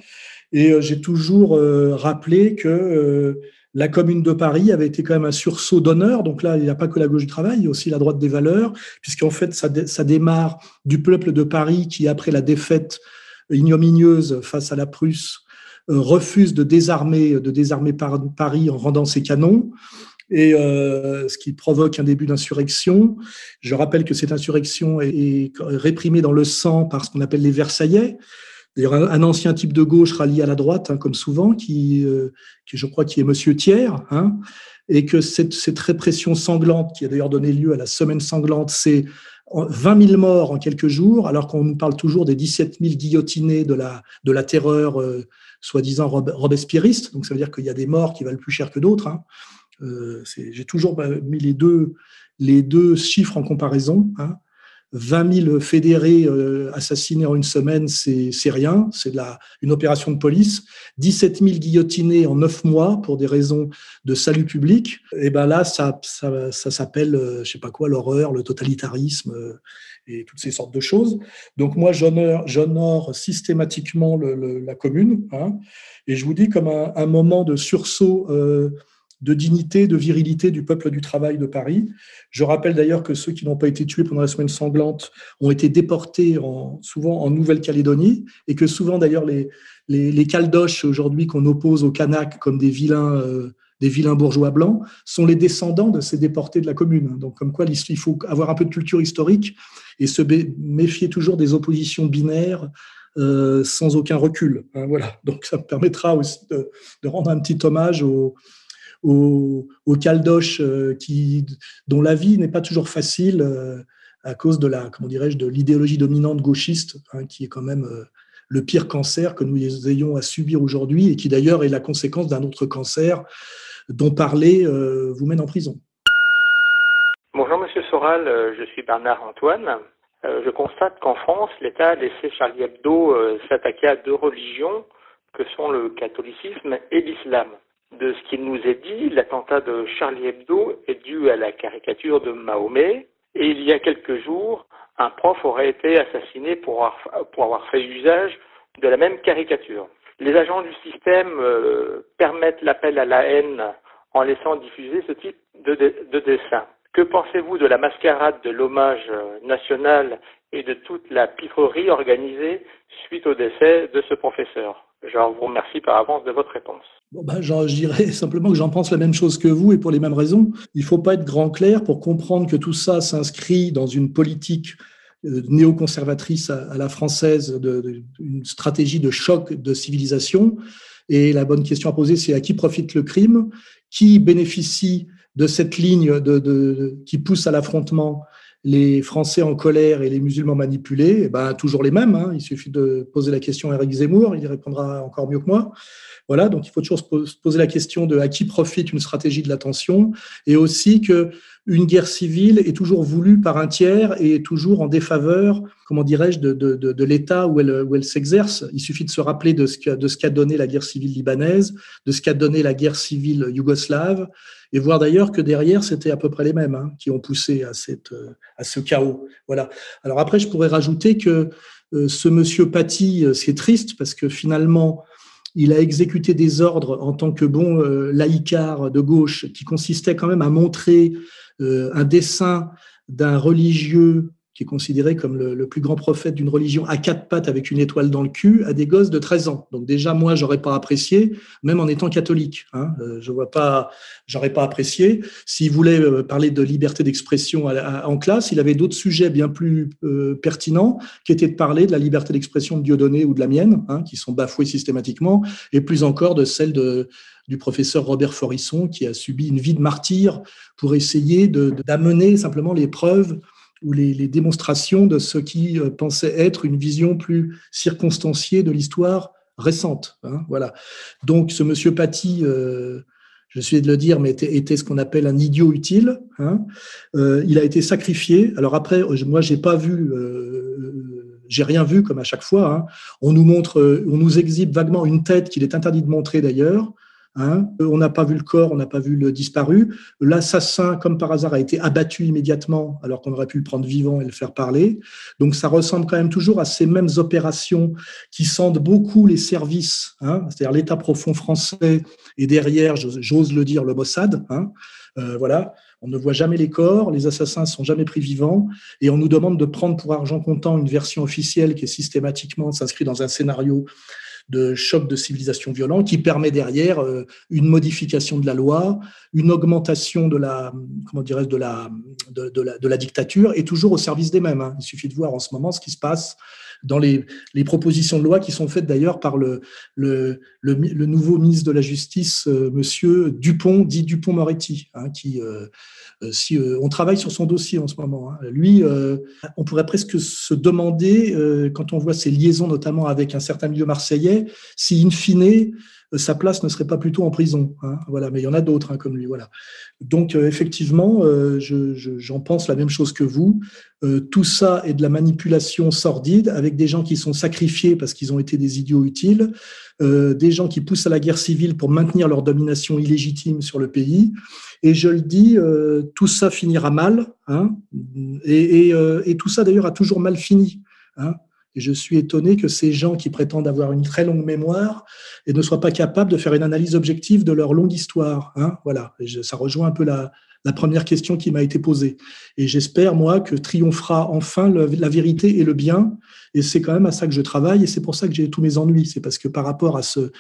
Et j'ai toujours rappelé que la Commune de Paris avait été quand même un sursaut d'honneur. Donc là, il n'y a pas que la gauche du travail, il y a aussi la droite des valeurs, puisqu'en fait, ça démarre du peuple de Paris qui, après la défaite ignominieuse face à la Prusse, euh, refuse de désarmer, de désarmer Paris en rendant ses canons, et euh, ce qui provoque un début d'insurrection. Je rappelle que cette insurrection est, réprimée dans le sang par ce qu'on appelle les Versaillais. D'ailleurs, un, ancien type de gauche rallié à la droite, hein, comme souvent, qui, euh, qui, je crois, qui est Monsieur Thiers, hein, et que cette, cette répression sanglante, qui a d'ailleurs donné lieu à la semaine sanglante, c'est 20 000 morts en quelques jours, alors qu'on nous parle toujours des 17 000 guillotinés de la, terreur euh, soi-disant robespierriste. Donc ça veut dire qu'il y a des morts qui valent plus cher que d'autres. Hein. Euh, J'ai toujours mis les deux, les deux chiffres en comparaison. Hein. 20 000 fédérés euh, assassinés en une semaine, c'est rien, c'est une opération de police. 17 000 guillotinés en neuf mois pour des raisons de salut public. Et ben là, ça, ça, ça s'appelle, euh, je sais pas quoi, l'horreur, le totalitarisme euh, et toutes ces sortes de choses. Donc moi, j'honore systématiquement la commune. Hein, et je vous dis comme un moment de sursaut de dignité, de virilité du peuple du travail de Paris. Je rappelle d'ailleurs que ceux qui n'ont pas été tués pendant la semaine sanglante ont été déportés en, souvent en Nouvelle-Calédonie et que souvent d'ailleurs les, les, caldoches aujourd'hui qu'on oppose aux Kanaks comme des vilains, euh, des vilains bourgeois blancs sont les descendants de ces déportés de la commune. Donc comme quoi il faut avoir un peu de culture historique et se méfier toujours des oppositions binaires euh, sans aucun recul. Hein, voilà. Donc ça me permettra aussi de, de rendre un petit hommage aux aux, caldoches euh, dont la vie n'est pas toujours facile euh, à cause de la, comment dirais-je, de l'idéologie dominante gauchiste, hein, qui est quand même euh, le pire cancer que nous ayons à subir aujourd'hui et qui d'ailleurs est la conséquence d'un autre cancer dont parler vous mène en prison. Bonjour Monsieur Soral, je suis Bernard Antoine. Je constate qu'en France, l'État a laissé Charlie Hebdo s'attaquer à deux religions que sont le catholicisme et l'islam. De ce qu'il nous est dit, l'attentat de Charlie Hebdo est dû à la caricature de Mahomet et il y a quelques jours, un prof aurait été assassiné pour avoir, fait usage de la même caricature. Les agents du système euh, permettent l'appel à la haine en laissant diffuser ce type de, de dessin. Que pensez-vous de la mascarade de l'hommage national et de toute la pitrerie organisée suite au décès de ce professeur? Je vous remercie par avance de votre réponse. Ben, je dirais simplement que j'en pense la même chose que vous et pour les mêmes raisons. Il ne faut pas être grand clair pour comprendre que tout ça s'inscrit dans une politique euh, néoconservatrice à la française, une stratégie de choc de civilisation. Et la bonne question à poser, c'est à qui profite le crime? Qui bénéficie de cette ligne qui pousse à l'affrontement les Français en colère et les musulmans manipulés, eh ben, toujours les mêmes. Hein. Il suffit de poser la question à Eric Zemmour, il y répondra encore mieux que moi. Voilà, donc il faut toujours se poser la question de à qui profite une stratégie de l'attention et aussi que une guerre civile est toujours voulue par un tiers et est toujours en défaveur, comment dirais-je, de, de, de, l'État où elle, où elle s'exerce. Il suffit de se rappeler de ce qu'a de qu'a donné la guerre civile libanaise, de ce qu'a donné la guerre civile yougoslave, et voir d'ailleurs que derrière, c'était à peu près les mêmes hein, qui ont poussé à, cette, à ce chaos. Voilà. Alors après, je pourrais rajouter que euh, ce monsieur Paty, euh, c'est triste parce que finalement, il a exécuté des ordres en tant que bon euh, laïcard de gauche qui consistait quand même à montrer euh, un dessin d'un religieux qui est considéré comme le, plus grand prophète d'une religion à quatre pattes avec une étoile dans le cul, à des gosses de 13 ans. Donc déjà, moi, j'aurais pas apprécié, même en étant catholique. Hein, euh, je vois pas, j'aurais pas apprécié. S'il voulait euh, parler de liberté d'expression en classe, il avait d'autres sujets bien plus euh, pertinents, qui étaient de parler de la liberté d'expression de Dieudonné ou de la mienne, hein, qui sont bafouées systématiquement, et plus encore de celle de, du professeur Robert Forisson, qui a subi une vie de martyr pour essayer d'amener simplement les preuves ou les, démonstrations de ce qui euh, pensait être une vision plus circonstanciée de l'histoire récente. Hein, voilà. Donc ce monsieur Paty, euh, je suis de le dire, mais était, ce qu'on appelle un idiot utile. Hein. Euh, il a été sacrifié. Alors après, moi, j'ai pas vu. j'ai rien vu comme à chaque fois. Hein. On nous montre, on nous exhibe vaguement une tête qu'il est interdit de montrer d'ailleurs. Hein. on n'a pas vu le corps, on n'a pas vu le disparu. L'assassin, comme par hasard, a été abattu immédiatement, alors qu'on aurait pu le prendre vivant et le faire parler. Donc ça ressemble quand même toujours à ces mêmes opérations qui sentent beaucoup les services, hein, c'est-à-dire l'État profond français et derrière, j'ose le dire, le Mossad. Hein. Euh, voilà. On ne voit jamais les corps, les assassins sont jamais pris vivants, et on nous demande de prendre pour argent comptant une version officielle qui est systématiquement s'inscrit dans un scénario de choc de civilisation violent qui permet derrière euh, une modification de la loi, une augmentation de la, comment dirais de la, de, la, dictature et toujours au service des mêmes. Hein. Il suffit de voir en ce moment ce qui se passe dans les, les propositions de loi qui sont faites d'ailleurs par le, le, le, nouveau ministre de la Justice, euh, Monsieur Dupont, dit Dupont-Moretti, hein, qui, euh, si on travaille sur son dossier en ce moment. Hein. Lui, on pourrait presque se demander, quand on voit ses liaisons notamment avec un certain milieu marseillais, si in fine sa place ne serait pas plutôt en prison. Hein, voilà, mais il y en a d'autres hein, comme lui. Voilà. Donc euh, effectivement, euh, j'en pense la même chose que vous. Euh, tout ça est de la manipulation sordide avec des gens qui sont sacrifiés parce qu'ils ont été des idiots utiles, des gens qui poussent à la guerre civile pour maintenir leur domination illégitime sur le pays. Et je le dis, tout ça finira mal. Hein, et, tout ça d'ailleurs a toujours mal fini. Je suis étonné que ces gens qui prétendent avoir une très longue mémoire et ne soient pas capables de faire une analyse objective de leur longue histoire. Hein voilà, ça rejoint un peu la, la première question qui m'a été posée. Et j'espère, moi, que triomphera enfin la vérité et le bien. Et c'est quand même à ça que je travaille. Et c'est pour ça que j'ai tous mes ennuis. C'est parce que par rapport à ce,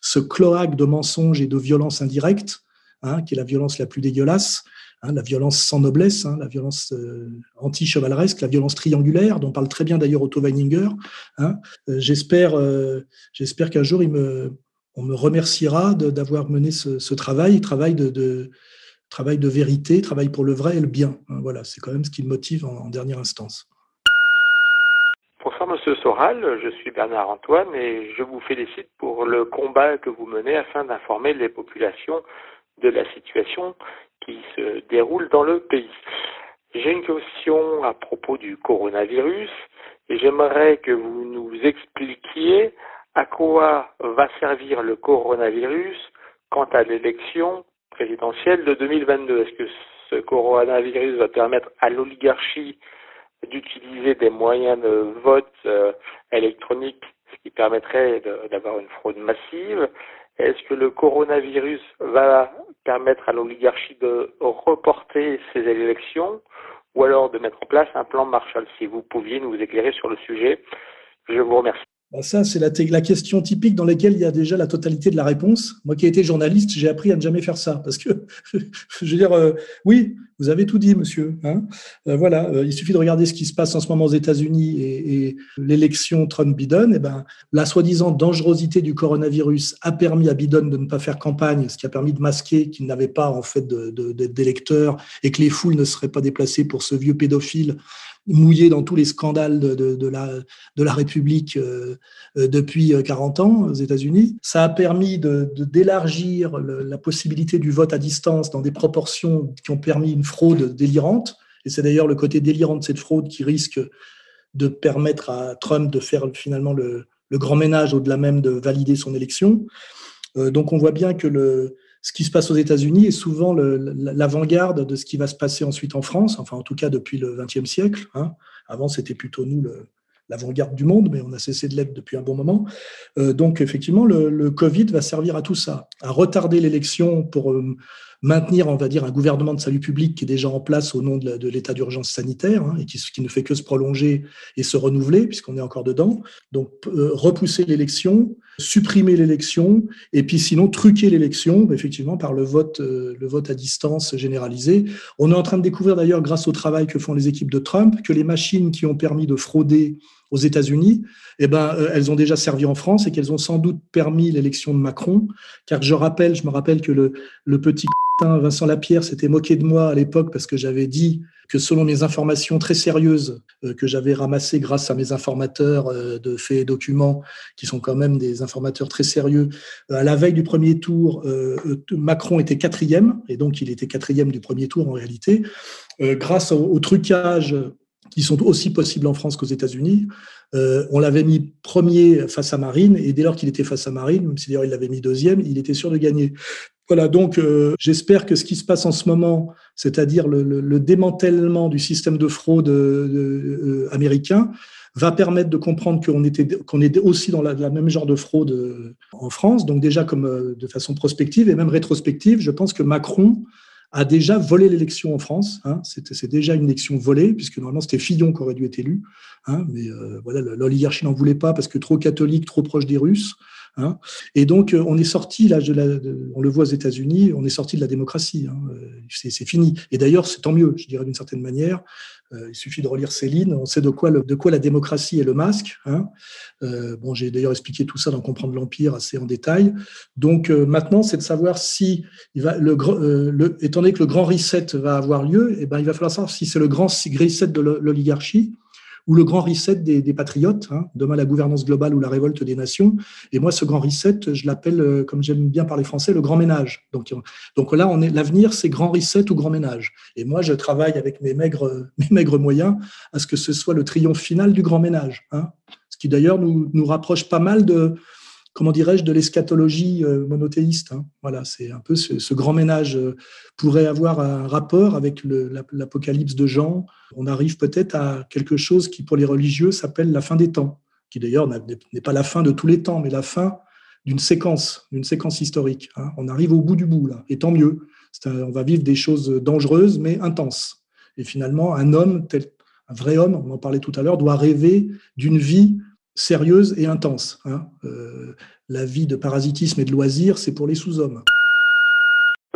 ce cloaque de mensonges et de violences indirectes, hein, qui est la violence la plus dégueulasse, Hein, la violence sans noblesse, hein, la violence euh, anti-chevaleresque, la violence triangulaire, dont parle très bien d'ailleurs Otto Weininger. Hein. Euh, j'espère, euh, j'espère qu'un jour on me remerciera d'avoir mené ce, travail, travail de, travail de vérité, travail pour le vrai et le bien. voilà, c'est quand même ce qui me motive en, dernière instance. Bonsoir Monsieur Soral, je suis Bernard Antoine et je vous félicite pour le combat que vous menez afin d'informer les populations de la situation qui se déroule dans le pays. J'ai une question à propos du coronavirus et j'aimerais que vous nous expliquiez à quoi va servir le coronavirus quant à l'élection présidentielle de 2022. Est-ce que ce coronavirus va permettre à l'oligarchie d'utiliser des moyens de vote euh, électronique, ce qui permettrait d'avoir une fraude massive? Est-ce que le coronavirus va permettre à l'oligarchie de reporter ses élections ou alors de mettre en place un plan Marshall Si vous pouviez nous éclairer sur le sujet, je vous remercie. Bah, ça, c'est la, question typique dans laquelle il y a déjà la totalité de la réponse. Moi qui ai été journaliste, j'ai appris à ne jamais faire ça. Parce que, je veux dire, euh, oui, vous avez tout dit, monsieur. Hein euh, voilà, euh, il suffit de regarder ce qui se passe en ce moment aux États-Unis et, l'élection Trump-Biden. Et eh ben, la soi-disant dangerosité du coronavirus a permis à Biden de ne pas faire campagne, ce qui a permis de masquer qu'il n'avait pas en fait d'électeurs et que les foules ne seraient pas déplacées pour ce vieux pédophile mouillé dans tous les scandales de, la, République euh, euh, depuis 40 euh, ans aux États-Unis. Ça a permis d'élargir la possibilité du vote à distance dans des proportions qui ont permis une fraude délirante. Et c'est d'ailleurs le côté délirant de cette fraude qui risque de permettre à Trump de faire finalement le, le grand ménage au-delà même de valider son élection. donc on voit bien que le, ce qui se passe aux États-Unis est souvent l'avant-garde de ce qui va se passer ensuite en France, enfin en tout cas depuis le XXe siècle. Hein. Avant, c'était plutôt nous l'avant-garde du monde, mais on a cessé de l'être depuis un bon moment. donc effectivement, le, le, Covid va servir à tout ça, à retarder l'élection pour maintenir, on va dire, un gouvernement de salut public qui est déjà en place au nom de l'état d'urgence sanitaire hein, et qui, ne fait que se prolonger et se renouveler puisqu'on est encore dedans. Donc, euh, repousser l'élection, supprimer l'élection et puis sinon truquer l'élection, effectivement, par le vote, euh, le vote à distance généralisé. On est en train de découvrir d'ailleurs, grâce au travail que font les équipes de Trump, que les machines qui ont permis de frauder aux États-Unis, eh ben, euh, elles ont déjà servi en France et qu'elles ont sans doute permis l'élection de Macron. Car je rappelle, je me rappelle que le, petit Vincent Lapierre s'était moqué de moi à l'époque parce que j'avais dit que selon mes informations très sérieuses euh, que j'avais ramassées grâce à mes informateurs euh, de faits et documents, qui sont quand même des informateurs très sérieux, à la veille du premier tour, Macron était quatrième, et donc il était quatrième du premier tour en réalité, grâce au trucage qui sont aussi possibles en France qu'aux États-Unis. Euh, on l'avait mis premier face à Marine, et dès lors qu'il était face à Marine, même si d'ailleurs il l'avait mis deuxième, il était sûr de gagner. Voilà, donc euh, j'espère que ce qui se passe en ce moment, c'est-à-dire le, démantèlement du système de fraude euh, américain, va permettre de comprendre qu'on était qu'on est aussi dans la, la, même genre de fraude en France, donc déjà comme de façon prospective et même rétrospective, je pense que Macron a déjà volé l'élection en France. Hein. C'est déjà une élection volée, puisque normalement c'était Fillon qui aurait dû être élu. Hein. mais euh, voilà, l'oligarchie n'en voulait pas parce que trop catholique, trop proche des Russes. Hein. Et donc euh, on est sorti, là, on le voit aux États-Unis, on est sorti de la démocratie. Euh, c'est fini. Et d'ailleurs, c'est tant mieux, je dirais d'une certaine manière. Euh, il suffit de relire Céline, on sait de quoi, de quoi la démocratie est le masque. Hein. Euh, bon, j'ai d'ailleurs expliqué tout ça dans Comprendre l'Empire assez en détail. Donc euh, maintenant, c'est de savoir si, il va, le, le, étant donné que le grand reset va avoir lieu, eh ben, il va falloir savoir si c'est le grand reset de l'oligarchie ou le grand reset des, patriotes, hein, demain la gouvernance globale ou la révolte des nations. Et moi, ce grand reset, je l'appelle, euh, comme j'aime bien parler français, le grand ménage. Donc, donc là, on l'avenir, c'est grand reset ou grand ménage. Et moi, je travaille avec mes maigres, mes maigres moyens à ce que ce soit le triomphe final du grand ménage. Hein, ce qui d'ailleurs nous, nous rapproche pas mal de, comment dirais-je, de l'eschatologie euh, monothéiste. Hein. Voilà, c'est un peu ce, grand ménage euh, pourrait avoir un rapport avec l'apocalypse de Jean. On arrive peut-être à quelque chose qui, pour les religieux, s'appelle la fin des temps, qui d'ailleurs n'est pas la fin de tous les temps, mais la fin d'une séquence, d'une séquence historique. Hein. On arrive au bout du bout, là, et tant mieux. on va vivre des choses dangereuses, mais intenses. Et finalement, un homme, tel, un vrai homme, on en parlait tout à l'heure, doit rêver d'une vie sérieuse et intense. Hein. Euh, la vie de parasitisme et de loisir, c'est pour les sous-hommes.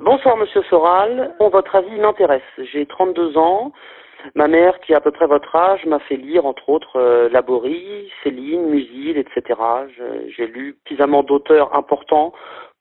Bonsoir Monsieur Soral, votre avis m'intéresse. J'ai 32 ans. Ma mère, qui a à peu près votre âge, m'a fait lire entre autres euh, Laborie, Céline, Musil, etc. J'ai lu suffisamment d'auteurs importants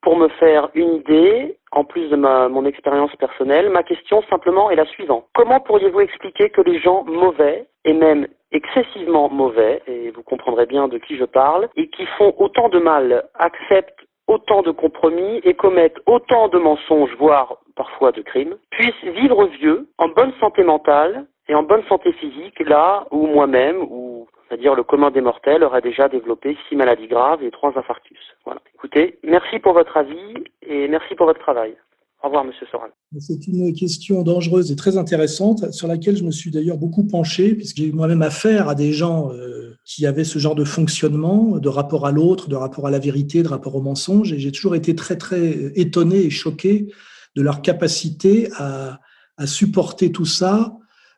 pour me faire une idée, en plus de ma, mon expérience personnelle. Ma question simplement est la suivante. Comment pourriez-vous expliquer que les gens mauvais et même excessivement mauvais, et vous comprendrez bien de qui je parle, et qui font autant de mal, acceptent autant de compromis et commettent autant de mensonges, voire parfois de crimes, puissent vivre vieux, en bonne santé mentale et en bonne santé physique, là où moi-même, ou c'est-à-dire le commun des mortels, aurait déjà développé six maladies graves et trois infarctus. Voilà. Écoutez, merci pour votre avis et merci pour votre travail. Au revoir, Monsieur Soral. C'est une question dangereuse et très intéressante, sur laquelle je me suis d'ailleurs beaucoup penché, puisque j'ai eu moi-même affaire à des gens euh, qui avaient ce genre de fonctionnement, de rapport à l'autre, de rapport à la vérité, de rapport au mensonge, et j'ai toujours été très, très étonné et choqué de leur capacité à, à supporter tout ça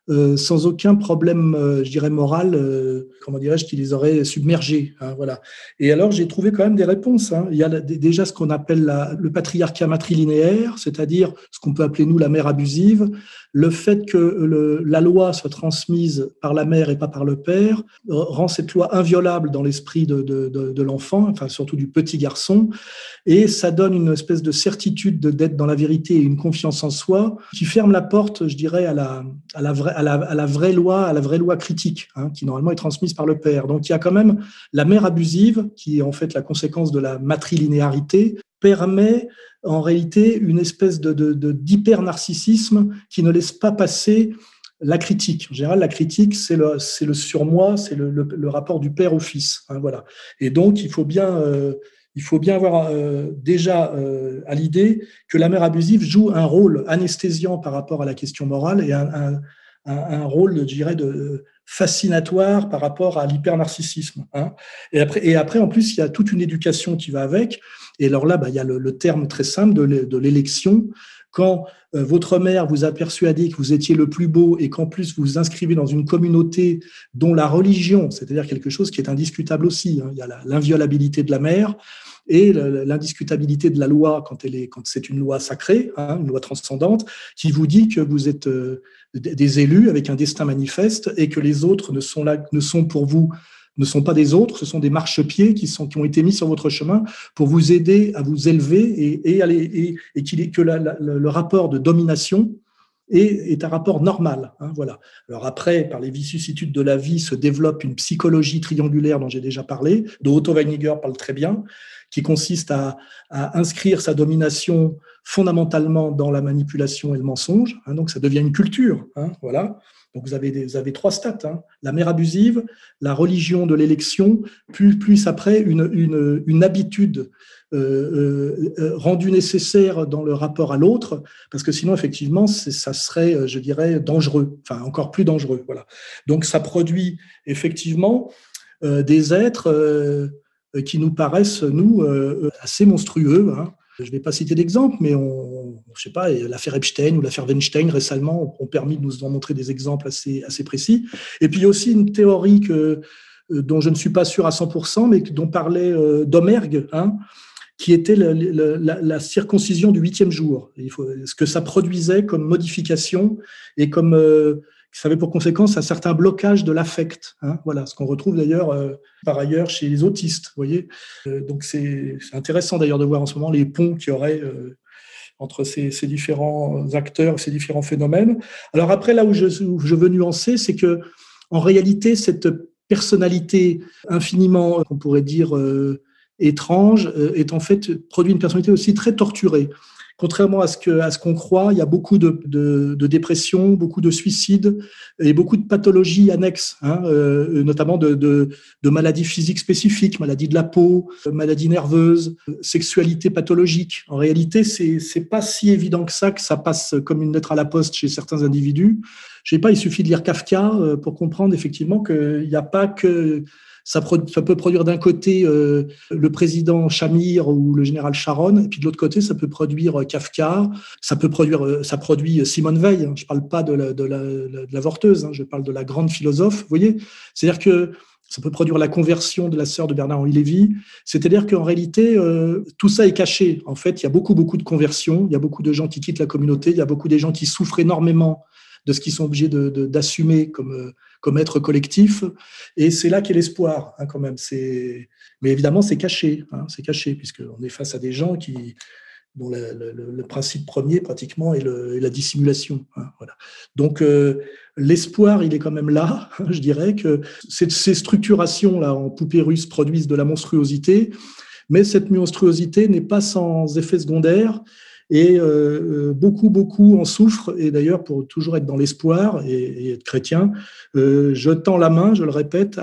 euh, sans aucun problème, euh, je dirais, moral, euh, comment dirais-je, qui les aurait submergés. Hein, voilà. Et alors, j'ai trouvé quand même des réponses. Hein. Il y a déjà ce qu'on appelle la, le patriarcat matrilinéaire, c'est-à-dire ce qu'on peut appeler, nous, la mère abusive, le fait que la loi soit transmise par la mère et pas par le père rend cette loi inviolable dans l'esprit de, l'enfant, enfin surtout du petit garçon, et ça donne une espèce de certitude d'être dans la vérité et une confiance en soi qui ferme la porte, je dirais, à la, vraie, à la vraie loi, à la vraie loi critique, hein, qui normalement est transmise par le père. Donc il y a quand même la mère abusive, qui est en fait la conséquence de la matrilinéarité, permet en réalité une espèce de, d'hyper-narcissisme qui ne laisse pas passer la critique. En général, la critique, c'est le, le surmoi, c'est le, le, rapport du père au fils. Hein, voilà. Et donc, il faut bien, euh, il faut bien avoir euh, déjà euh, à l'idée que la mère abusive joue un rôle anesthésiant par rapport à la question morale et un, un, rôle, je dirais, de fascinatoire par rapport à l'hypernarcissisme. Hein. Et, après, et après, en plus, il y a toute une éducation qui va avec. Et alors là, bah, il y a le, terme très simple de l'élection. Quand euh, votre mère vous a persuadé que vous étiez le plus beau et qu'en plus vous vous inscrivez dans une communauté dont la religion, c'est-à-dire quelque chose qui est indiscutable aussi, hein, il y a l'inviolabilité de la mère, et l'indiscutabilité de la loi quand elle est quand c'est une loi sacrée, hein, une loi transcendante, qui vous dit que vous êtes euh, des élus avec un destin manifeste et que les autres ne sont là ne sont pour vous ne sont pas des autres, ce sont des marchepieds qui, sont, qui ont été mis sur votre chemin pour vous aider à vous élever et, et, et, et qu'il que le rapport de domination est, est un rapport normal. Hein, voilà. Alors après, par les vicissitudes de la vie, se développe une psychologie triangulaire dont j'ai déjà parlé, de Otto Weininger parle très bien, qui consiste à, inscrire sa domination fondamentalement dans la manipulation et le mensonge. Hein, donc ça devient une culture. Hein, voilà. Donc vous avez, vous avez trois stats hein. la mère abusive, la religion de l'élection, plus, plus après une, une, habitude euh, euh, euh, rendue nécessaire dans le rapport à l'autre, parce que sinon effectivement ça serait, je dirais, dangereux, enfin encore plus dangereux. Voilà. Donc ça produit effectivement des êtres qui nous paraissent, nous, assez monstrueux. Hein. Je ne vais pas citer d'exemple, mais on, je sais pas, l'affaire Epstein ou l'affaire Weinstein récemment ont permis de nous en montrer des exemples assez, précis. Et puis il y a aussi une théorie que, euh, dont je ne suis pas sûr à 100%, mais dont parlait Domergue, hein, qui était la, circoncision du huitième jour. Ce que ça produisait comme modification et comme ça avait pour conséquence un certain blocage de l'affect. Hein, voilà, ce qu'on retrouve d'ailleurs euh, par ailleurs chez les autistes. Voyez, euh, donc c'est intéressant d'ailleurs de voir en ce moment les ponts qu'il y aurait euh, entre ces, différents acteurs, ces différents phénomènes. Alors après, là où je, je veux nuancer, c'est que en réalité, cette personnalité infiniment, on pourrait dire étrange, est en fait produit une personnalité aussi très torturée. Contrairement à ce que ce qu'on croit, il y a beaucoup de, de, dépression, beaucoup de suicides et beaucoup de pathologies annexes, hein, euh, notamment de, de, maladies physiques spécifiques, maladies de la peau, maladies nerveuses, sexualité pathologique. En réalité, c'est c'est pas si évident que ça que ça passe comme une lettre à la poste chez certains individus. Je sais pas, il suffit de lire Kafka euh, pour comprendre effectivement qu'il n'y a pas que ça, peut produire d'un côté euh, le président Chamir ou le général Sharon, et puis de l'autre côté, ça peut produire euh, Kafka, ça peut produire, euh, ça produit Simone Veil. Hein. Je parle pas de la, de la, de l'avorteuse, hein. je parle de la grande philosophe. Vous voyez, c'est-à-dire que ça peut produire la conversion de la sœur de Bernard-Henri Lévy. C'est-à-dire qu'en réalité, tout ça est caché. En fait, il y a beaucoup, beaucoup de conversions, il y a beaucoup de gens qui quittent la communauté, il y a beaucoup de gens qui souffrent énormément de ce qu'ils sont obligés d'assumer comme, comme être collectif. Et c'est là qu'est l'espoir, hein, quand même. Mais évidemment, c'est caché, hein, c'est caché, puisqu'on est face à des gens qui, dont le, principe premier, pratiquement, est, la dissimulation. Hein, voilà. Donc, euh, l'espoir, il est quand même là. je dirais que ces, ces structurations-là en poupée russe produisent de la monstruosité, mais cette monstruosité n'est pas sans effet secondaire et euh, euh, beaucoup, beaucoup en souffrent. Et d'ailleurs, pour toujours être dans l'espoir et, être chrétien, euh, je tends la main, je le répète,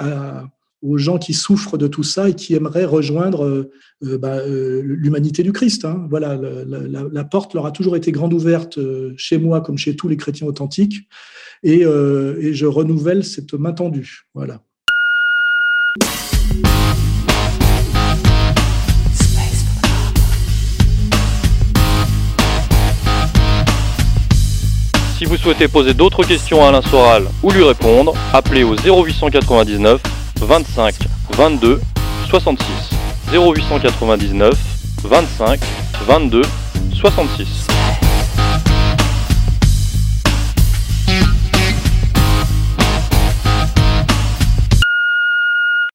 aux gens qui souffrent de tout ça et qui aimeraient rejoindre bah, l'humanité du Christ. Hein. Voilà, la, porte leur a toujours été grande ouverte chez moi comme chez tous les chrétiens authentiques, et, et je renouvelle cette main tendue. Voilà. Si vous souhaitez poser d'autres questions à Alain Soral ou lui répondre, appelez au 0899 25 22 66. 0899 25 22 66.